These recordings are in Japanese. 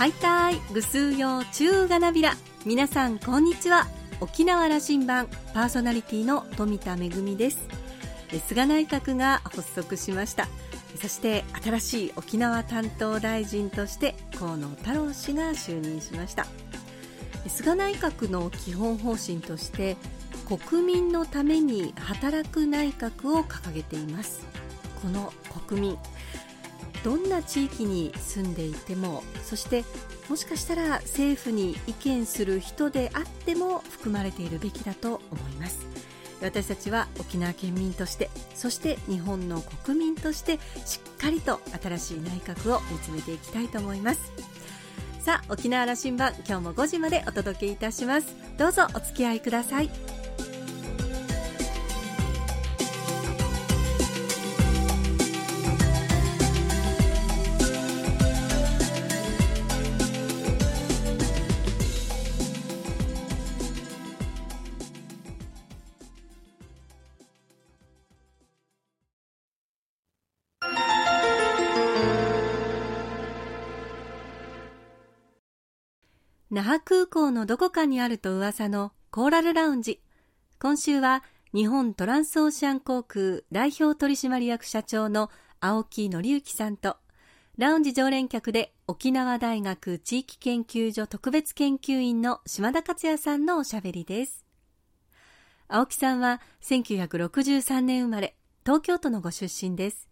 ハイタイぐすうよ中がなびら。皆さんこんにちは。沖縄羅針盤。パーソナリティの富田恵です。菅内閣が発足しました。そして新しい沖縄担当大臣として河野太郎氏が就任しました。菅内閣の基本方針として国民のために働く内閣を掲げています。この国民。どんな地域に住んでいてもそしてもしかしたら政府に意見する人であっても含まれているべきだと思います。私たちは沖縄県民としてそして日本の国民としてしっかりと新しい内閣を見つめていきたいと思います。さあ沖縄羅針盤今日も5時までお届けいたします。どうぞお付き合いください。港のどこかにあると噂のコーラルラウンジ。今週は日本トランスオーシャン航空代表取締役社長の青木則之さんと、ラウンジ常連客で沖縄大学地域研究所特別研究員の島田克也さんのおしゃべりです。青木さんは1963年生まれ、東京都のご出身です。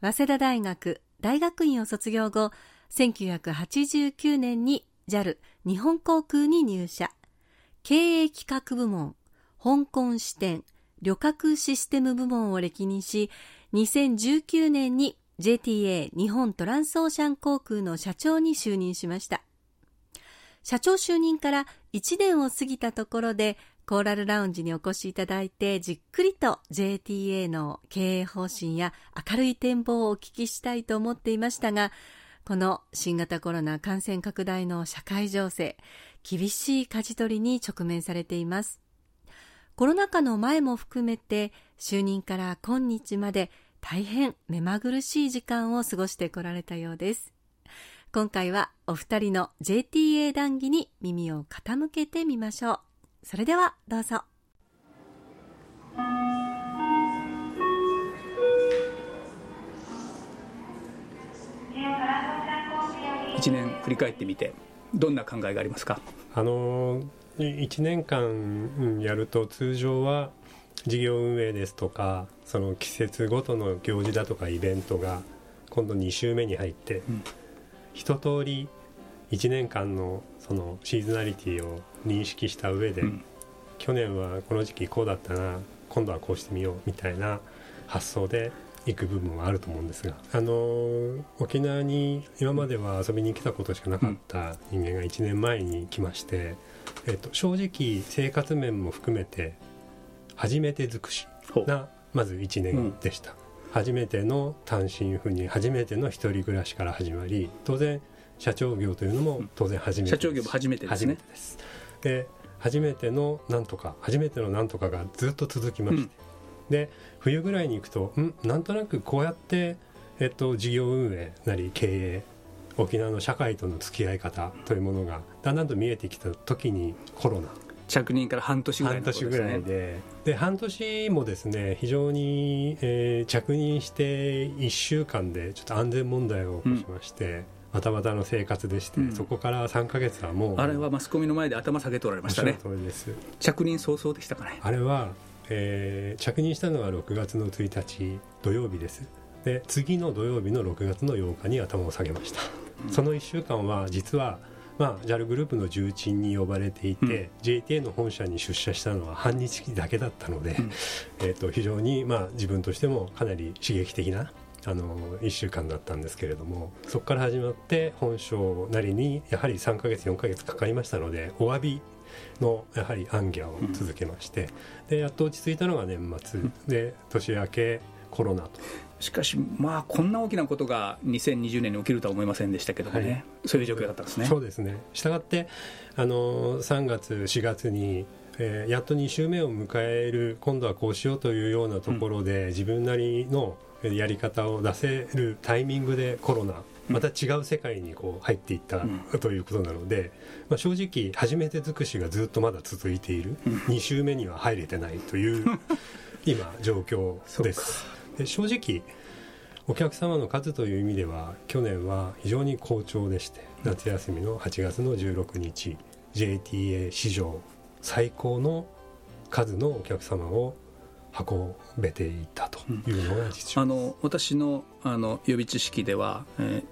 早稲田大学大学院を卒業後、1989年に JAL 日本航空に入社。経営企画部門香港支店旅客システム部門を歴任し2019年に JTA 日本トランスオーシャン航空の社長に就任しました。社長就任から1年を過ぎたところでコーラルラウンジにお越しいただいてじっくりと JTA の経営方針や明るい展望をお聞きしたいと思っていましたがこの新型コロナ感染拡大の社会情勢、厳しい舵取りに直面されています。コロナ禍の前も含めて、就任から今日まで大変目まぐるしい時間を過ごしてこられたようです。今回はお二人の JTA 談義に耳を傾けてみましょう。それではどうぞ。1年振り返ってみてどんな考えがありますか？あの1年間やると通常は事業運営ですとかその季節ごとの行事だとかイベントが今度2週目に入って、うん、一通り1年間のそのシーズナリティを認識した上で、うん、去年はこの時期こうだったな今度はこうしてみようみたいな発想で行く部分はあると思うんですがあの沖縄に今までは遊びに来たことしかなかった人間が1年前に来まして、えっと、正直生活面も含めて初めて尽くしなまず1年でした、うん、初めての単身赴任初めての一人暮らしから始まり当然社長業というのも当然初めて社長業も初めてですね。で初めてのなんとか初めてのなんとかがずっと続きまして、うんで冬ぐらいに行くとんなんとなくこうやって、えっと、事業運営なり経営沖縄の社会との付き合い方というものがだんだんと見えてきた時にコロナ。着任から半年ぐらい、ね、半年ぐらいで。で半年もですね非常に、えー、着任して1週間でちょっと安全問題を起こしまして、うんバタバタの生活でして、うん、そこから3か月はもうあれはマスコミの前で頭下げておられましたね。着任早々でしたかね。あれはえー、着任したのが6月の1日土曜日です。で次の土曜日の6月の8日に頭を下げました、うん、その1週間は実はまあ、JAL グループの重鎮に呼ばれていて、うん、JTA の本社に出社したのは半日だけだったので、うん、えー、と非常に、まあ、自分としてもかなり刺激的なあの1週間だったんですけれどもそこから始まって本省なりにやはり3か月4か月かかりましたのでお詫びのやはり暗ャを続けまして、うん、でやっと落ち着いたのが年末。で年明けコロナと。しかし、まあ、こんな大きなことが2020年に起きるとは思いませんでしたけどもね、はい、そういう状況だったんですね。そうですね。したがってあの3月、4月にえー、やっと2週目を迎える今度はこうしようというようなところで、うん、自分なりのやり方を出せるタイミングでコロナまた違う世界にこう入っていったということなので、まあ、正直初めて尽くしがずっとまだ続いている、2週目には入れてないという 今状況です。で正直お客様の数という意味では去年は非常に好調でして夏休みの8月の16日 JTA 史上最高の数のお客様を運べていたというのが実情、うん、あの私のあの予備知識では、えー、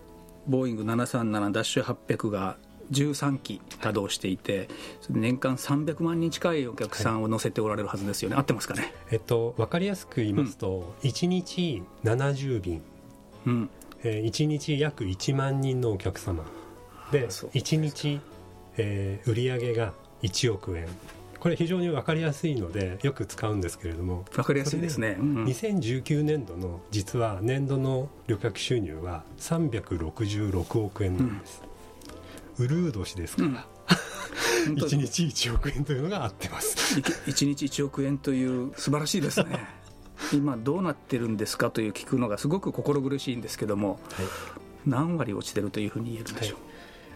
ボーイング737ダッシュ800が13機稼働していて、年間300万人近いお客さんを乗せておられるはずですよね、はい、合ってますかね、えっと、分かりやすく言いますと、うん、1日70便、うん。えー、1日約1万人のお客様。で1日、えー、売上が1億円これ非常に分かりやすいのでよく使うんですけれども。分かりやすいですね、うん2019年度の実は年度の旅客収入は366億円なんです、うん、ウルー年ですから、うん、1日1億円というのが合ってます。1日1億円という素晴らしいですね。今どうなってるんですかという聞くのがすごく心苦しいんですけども、はい、何割落ちてるというふうに言えるんでしょう、はい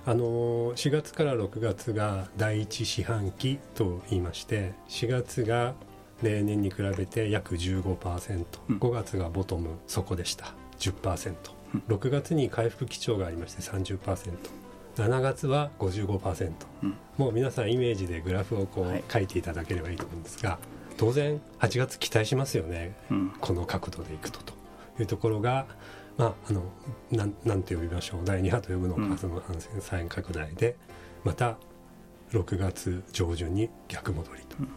あの4月から6月が第1四半期と言いまして4月が例年に比べて約 15%5、うん、月がボトム底でした。10%、うん、6月に回復基調がありまして 30%7 月は55%、うん、もう皆さんイメージでグラフをこう、はい、書いていただければいいと思うんですが当然8月期待しますよね、うん、この角度でいくとというところがまあ、あのなんなんて呼びましょう。第2波と呼ぶのか、うん、その感染再拡大でまた6月上旬に逆戻りと、うん、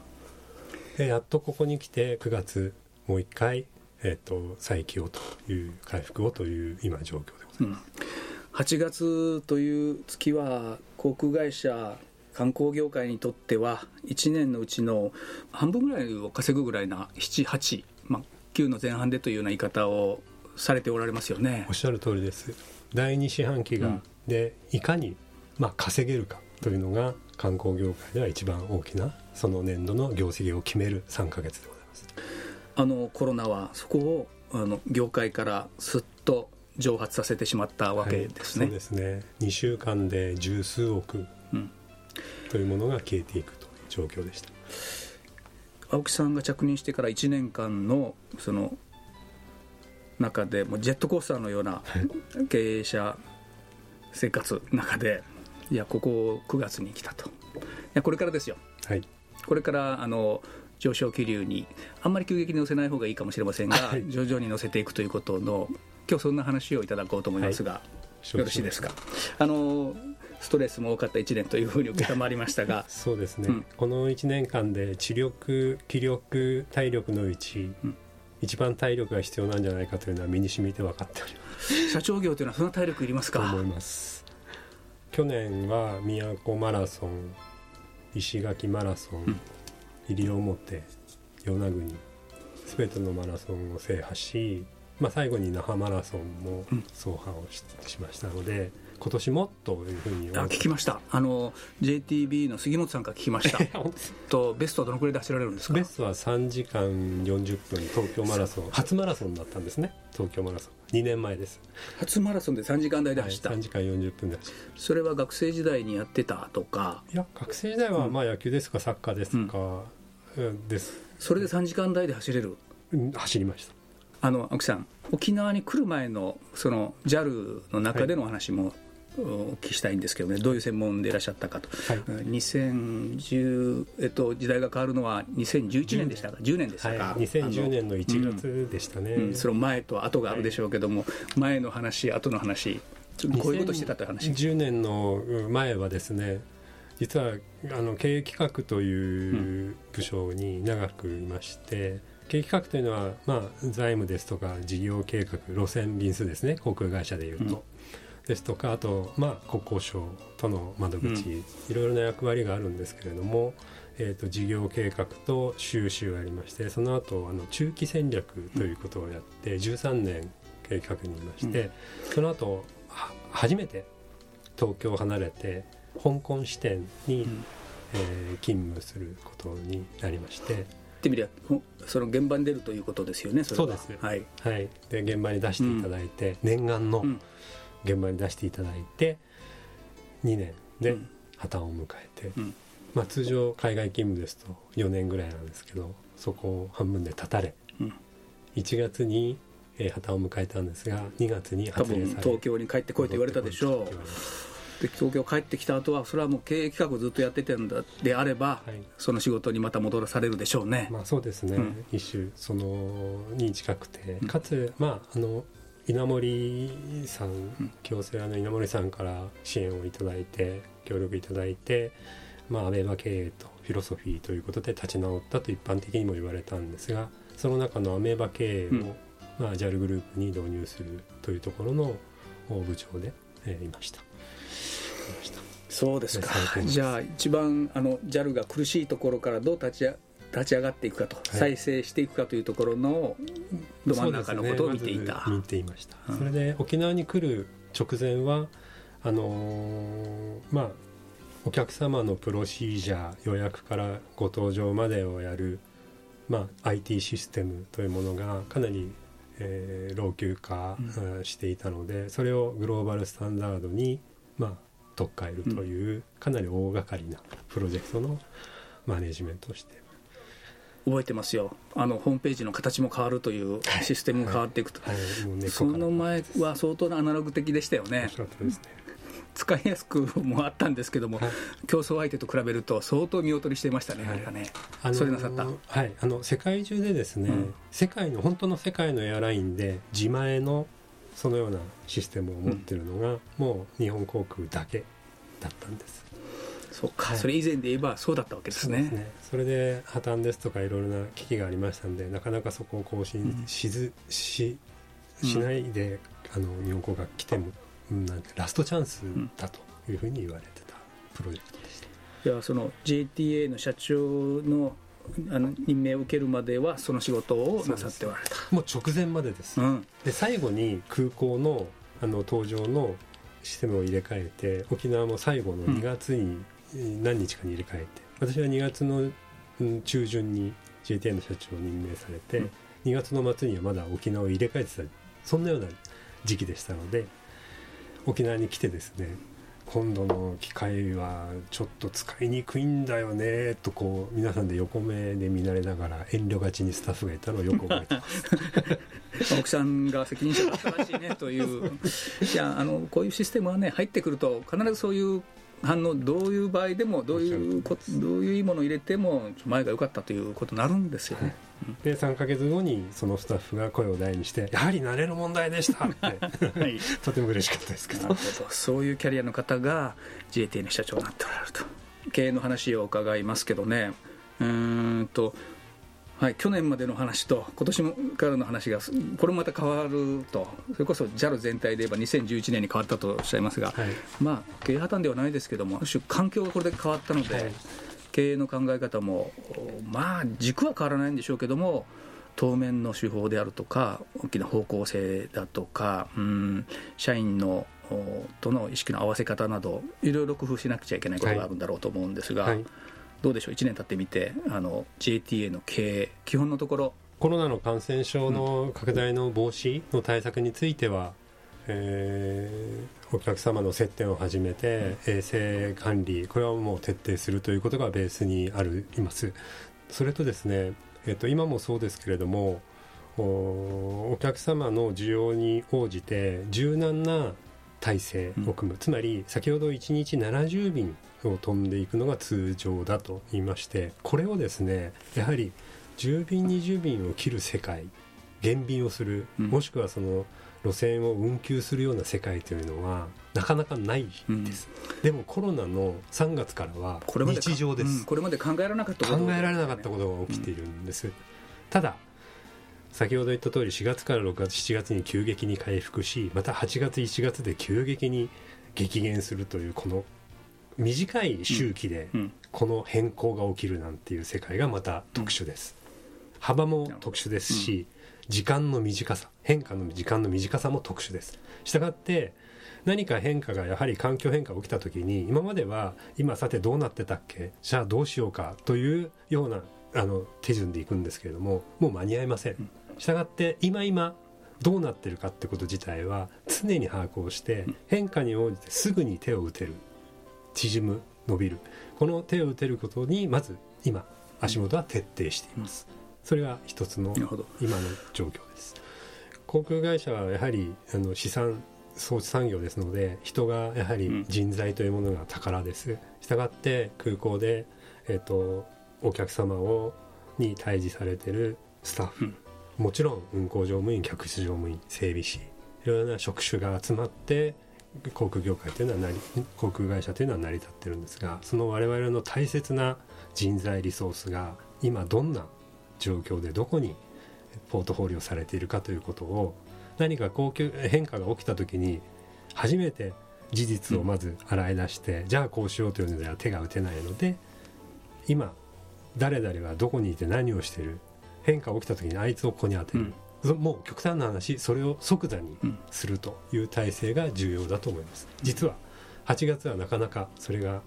でやっとここに来て9月もう一回、えーと、再起をという回復をという今状況でございます、うん、8月という月は航空会社観光業界にとっては1年のうちの半分ぐらいを稼ぐぐらいな78、まあ、9の前半でというような言い方をされておられますよね。おっしゃる通りです。第2四半期が、うん、でいかに、まあ、稼げるかというのが観光業界では一番大きなその年度の業績を決める3か月でございます。あのコロナはそこをあの業界からすっと蒸発させてしまったわけですね、はい、そうですね。2週間で十数億というものが消えていくという状況でした、青木さんが着任してから1年間のその中でもうジェットコースターのような経営者生活の中でいやここ9月に来たと。いやこれからですよ、はい、これからあの上昇気流にあんまり急激に乗せない方がいいかもしれませんが、はい、徐々に乗せていくということの今日そんな話をいただこうと思いますが、はい、よろしいですか？あのストレスも多かった1年というふうに承りましたが そうですね、うん、この1年間で知力気力体力のうち、うん一番体力が必要なんじゃないかというのは身に染みて分かっております。社長業というのはそんな体力いりますか？と思います。去年は宮古マラソン石垣マラソン、うん、西表与那国全てのマラソンを制覇し、まあ、最後に那覇マラソンも走破をし,、しましたので、今年もというふうにあ聞きました。あの JTB の杉本さんから聞きました。とベストはどのくらいで走られるんですか？ベストは3時間40分東京マラソン。初マラソンだったんですね。東京マラソン。2年前です。初マラソンで3時間台で走った、はい、3時間40分で走それは学生時代にやってたとか。いや学生時代はまあ野球ですとかサッカーですとか、うん、です。それで3時間台で走れる、うん、走りました。あの青木さん沖縄に来る前のその JAL の中でのお話も、はいお聞きしたいんですけどね、どういう専門でいらっしゃったかと、はい、2010、えっと、時代が変わるのは2011年でしたか、10年でしたか、はい、2010年の1月でしたね、うんうん、その前と後があるでしょうけども、はい、前の話、後の話、こういうことしてたという話10年の前はですね、実はあの経営企画という部署に長くいまして、経営企画というのは、まあ、財務ですとか事業計画路線便数ですね航空会社でいうと、うんですとかあと、まあ、国交省との窓口、うん、いろいろな役割があるんですけれども、えーと、事業計画と収集がありましてその後あの中期戦略ということをやって、うん、13年計画にいまして、うん、その後初めて東京を離れて香港支店に、うん、えー、勤務することになりまして。ってみりゃその現場に出るということですよねそうです。はい、はい、で現場に出していただいて、念願の、現場に出していただいて2年でうん。破綻を迎えて、うん。まあ、通常海外勤務ですと4年ぐらいなんですけどそこを半分で断たれうん。1月に、えー破綻を迎えたんですが2月に発令され東京に帰ってこいと言われたでしょう。で東京帰ってきた後はそれはもう経営企画をずっとやっててんだであれば、たはい。その仕事にまた戻らされるでしょうね、まあそうですね、うん。一種そのに近くてうん。かつまああの稲森さんん。京セラの稲森さんから支援をいただいて協力いただいてまあアベマ経営とフィロソフィーということで立ち直ったと一般的にも言われたんですがその中のアメーバ経営を、うん。まあ、JAL グループに導入するというところの部長で、えーいました。そうですか。じゃあ一番あの JAL が苦しいところからどう立ちあ立ち上がっていくかと、はい。再生していくかというところのど真ん中のことを見ていた、ねまず見ていました、うん。それで沖縄に来る直前はあのーまあお客様のプロシージャー予約からご搭乗までをやる、まあ、IT システムというものがかなり、えー老朽化、うん。うんしていたのでそれをグローバルスタンダードに、まあ、取っ換えるという、かなり大掛かりなプロジェクトのマネジメントをして覚えてますよ。あのホームページの形も変わるというシステムが変わっていくと、その前は相当なアナログ的でしたよね。使いやすくもあったんですけども、はい。競争相手と比べると相当見劣りしてましたね、はい。あれがね。あのーそれなさった。はい。あの世界中でですね、うん。世界の本当の世界のエアラインで自前のそのようなシステムを持ってるのが、もう日本航空だけだったんですそうか、はい。それ以前で言えばそうだったわけですね。それで破綻ですとかいろいろな危機がありましたんでなかなかそこを更新うんしず、ししないで、あの日本航空が来ても、うんなんてラストチャンスだというふうに言われてたプロジェクトでした、いやその JTA の社長のあの任命を受けるまではその仕事をなさっておられた。もう直前までです、うん。で最後に空港のあの搭乗のシステムを入れ替えて沖縄も最後の2月にえー何日かに入れ替えて、私は2月のうん中旬に JTA の社長に任命されて、うん。2月の末にはまだ沖縄を入れ替えてたそんなような時期でしたので沖縄に来てですね今度の機会はちょっと使いにくいんだよねとこう皆さんで横目で見慣れながら遠慮がちにスタッフがいたのをよく覚えてます。奥さんが責任者だったらしいねという。いやあのこういうシステムはね入ってくると必ずそういう反応どういう場合でもどういうこどういういいものを入れても前が良かったということになるんですよね、で3ヶ月後にそのスタッフが声を大にして「やはり慣れる問題でした」って。はい。とても嬉しかったですけど。そういうキャリアの方が JTA の社長になっておられると。経営の話を伺いますけどね。うーんとはい、去年までの話と今年からの話がこれまた変わると。それこそ JAL 全体で言えば2011年に変わったとおっしゃいますが、はい。まあ経営破綻ではないですけどもある種環境がこれで変わったので、はい。経営の考え方もまあ軸は変わらないんでしょうけども当面の手法であるとか大きな方向性だとかうん社員のおとの意識の合わせ方などいろいろ工夫しなくちゃいけないことがあるんだろうと思うんですが、はいどうでしょう？1年経ってみてあの JTA の経営基本のところ。コロナの感染症の拡大の防止の対策については、えーお客様の接点をはじめて衛生管理これはもう徹底するということがベースにあるいます。それとですね、えっと今もそうですけれどもおお客様の需要に応じて柔軟な体制を組む、つまり先ほど1日70便を飛んでいくのが通常だと言いましてこれをですねやはり10便20便を切る世界減便をする、うん。もしくはその路線を運休するような世界というのはなかなかないです、でもコロナの3月からは日常です、うん。これまで考えられなかったこと考えられなかったことが起きているんです、ただ先ほど言った通り4月から6月7月に急激に回復しまた8月1月で急激に激減するというこの短い周期でうん。この変更が起きるなんていう世界がまた特殊です、幅も特殊ですし、時間の短さ変化の時間の短さも特殊です。したがって何か変化がやはり環境変化が起きた時に今までは今さてどうなってたっけじゃあどうしようかというようなあの手順でいくんですけれどももう間に合いません。したがって今今どうなってるかってこと自体は常に把握をして変化に応じてすぐに手を打てる縮む伸びる。この手を打てることにまず今足元は徹底しています、それが一つの今の状況です。航空会社はやはりあの資産装置産業ですので人がやはり人材というものが宝です、したがって空港で、えっとお客様をに対峙されてるスタッフ、うん。もちろん運航乗務員客室乗務員整備士いろいろな職種が集まって航空業界というのは成り航空会社というのは成り立ってるんですがその我々の大切な人材リソースが今どんな状況でどこにポートフォリオされているかということを何か高級変化が起きた時に初めて事実をまず洗い出して、じゃあこうしようというのでは手が打てないので今誰々はどこにいて何をしてる変化が起きた時にあいつをここに当てる、そもう極端な話それを即座にうんするという体制が重要だと思います。実は8月はなかなかそれが、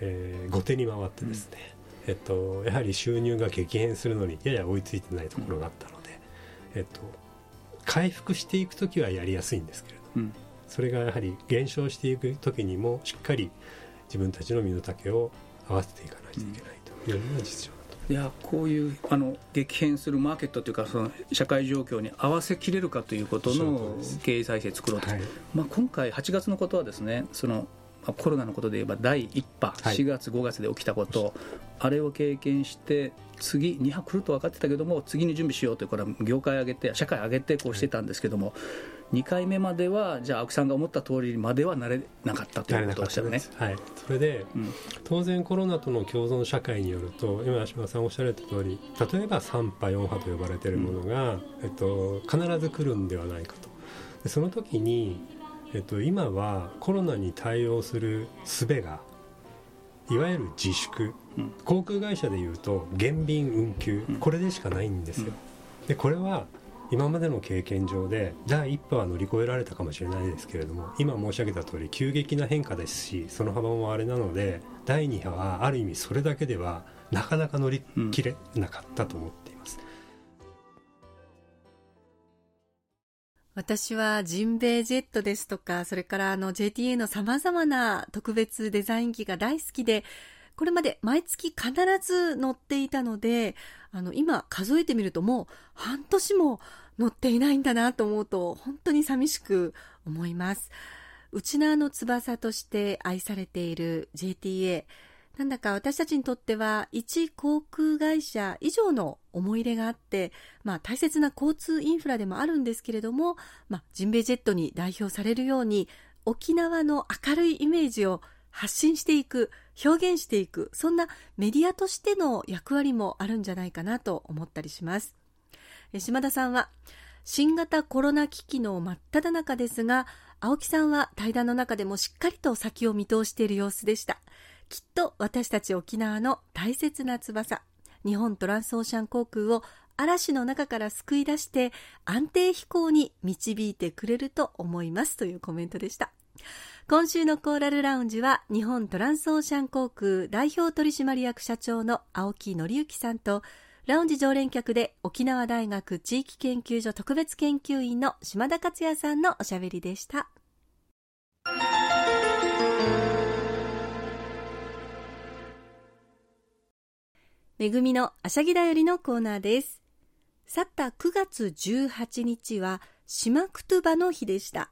えー後手に回ってですね、えっと、やはり収入が激変するのにやや追いついてないところがあったので、えっと、回復していく時はやりやすいんですけれどうん。それがやはり減少していく時にもしっかり自分たちの身の丈を合わせていかないといけないというのが実情いやこういうあの激変するマーケットというかその社会状況に合わせきれるかということの経営再生作ろうと、はい。まあ、今回8月のことはですねそのまあコロナのことで言えば第1波、はい。4月5月で起きたことあれを経験して次2波来ると分かってたけども次に準備しようというこれは業界上げて社会上げてこうしてたんですけども、2回目まではじゃあ青木さんが思った通りまではなれなかったということをおっしゃるね。はい、それでうん。当然コロナとの共存社会によると今島田さんおっしゃられた通り例えば3波4波と呼ばれているものが、えっと、必ず来るんではないかと。でその時に、えっと、今はコロナに対応する術がいわゆる自粛、うん。航空会社でいうと減便運休、うん。これでしかないんですよ、でこれは今までの経験上で第一波は乗り越えられたかもしれないですけれども今申し上げた通り急激な変化ですしその幅もあれなので第2波はある意味それだけではなかなか乗り切れなかったと思っています、私はジンベエジェットですとか、それからあの JTA の様々な特別デザイン機が大好きで、これまで毎月必ず乗っていたので、あの今数えてみるともう半年も乗っていないんだなと思うと本当に寂しく思います。内縄の翼として愛されている JTA。なんだか私たちにとっては一航空会社以上の思い入れがあって、まあ大切な交通インフラでもあるんですけれども、まあジンベエジェットに代表されるように沖縄の明るいイメージを発信していく、表現していく、そんなメディアとしての役割もあるんじゃないかなと思ったりします。島田さんは新型コロナ危機の真っ只中ですが、青木さんは対談の中でもしっかりと先を見通している様子でした。きっと私たち沖縄の大切な翼、日本トランスオーシャン航空を嵐の中から救い出して安定飛行に導いてくれると思いますというコメントでした。今週のコーラルラウンジは日本トランスオーシャン航空代表取締役社長の青木則之さんとラウンジ常連客で沖縄大学地域研究所特別研究員の島田克也さんのおしゃべりでした。めぐみのあしゃぎだよりのコーナーです。去った9月18日は島クトゥバの日でした。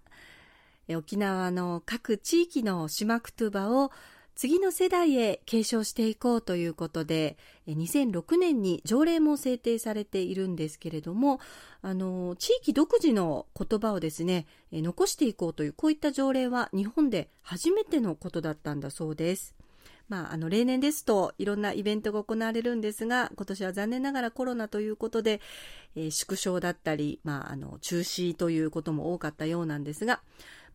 沖縄の各地域の島クトゥバを次の世代へ継承していこうということで、2006年に条例も制定されているんですけれども、あの、地域独自の言葉をですね、残していこうという、こういった条例は日本で初めてのことだったんだそうです。まあ、あの例年ですといろんなイベントが行われるんですが今年は残念ながらコロナということで、えー縮小だったり、まあ、あの中止ということも多かったようなんですが、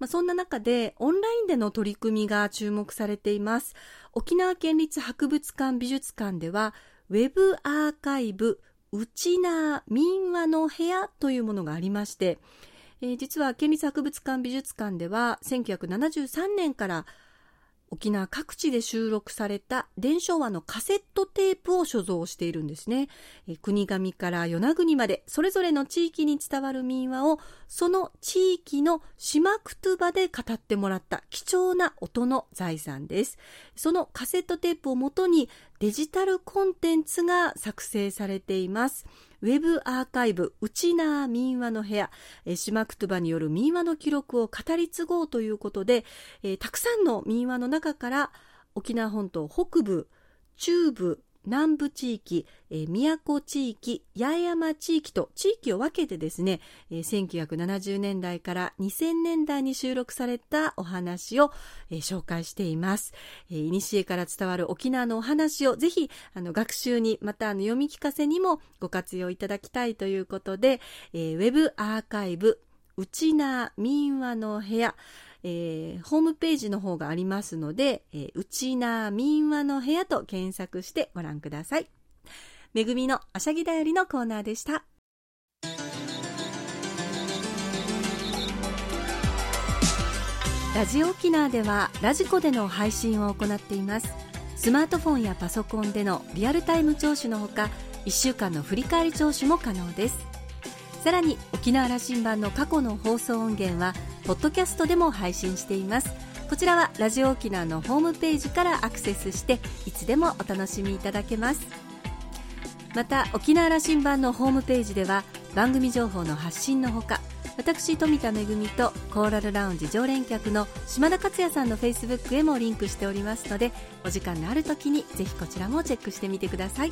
まあ、そんな中でオンラインでの取り組みが注目されています。沖縄県立博物館美術館ではウェブアーカイブウチナー民話の部屋というものがありまして、えー実は県立博物館美術館では1973年から沖縄各地で収録された伝承話のカセットテープを所蔵しているんですね。国神から与那国までそれぞれの地域に伝わる民話をその地域の島クトゥバで語ってもらった貴重な音の財産です。そのカセットテープをもとにデジタルコンテンツが作成されています。ウェブアーカイブ、うちな民話の部屋、えー、島クトゥバによる民話の記録を語り継ごうということで、えー、たくさんの民話の中から沖縄本島北部、中部、南部地域、えー、宮古地域、八重山地域と地域を分けてですね、えー、1970年代から2000年代に収録されたお話を、えー、紹介しています。えー、古から伝わる沖縄のお話をぜひあの学習にまたあの読み聞かせにもご活用いただきたいということで、えー、ウェブアーカイブ、うちな民話の部屋、えー、ホームページの方がありますので、えー、うちな民話の部屋と検索してご覧ください。めぐみのあしゃぎだよりのコーナーでした。ラジオ沖縄ではラジコでの配信を行っています。スマートフォンやパソコンでのリアルタイム聴取のほか、1週間の振り返り聴取も可能です。さらに沖縄羅針盤の過去の放送音源はポッドキャストでも配信しています。こちらはラジオ沖縄のホームページからアクセスしていつでもお楽しみいただけます。また沖縄羅針盤のホームページでは番組情報の発信のほか私富田恵とコーラルラウンジ常連客の島田克也さんのフェイスブックへもリンクしておりますのでお時間のある時にぜひこちらもチェックしてみてください。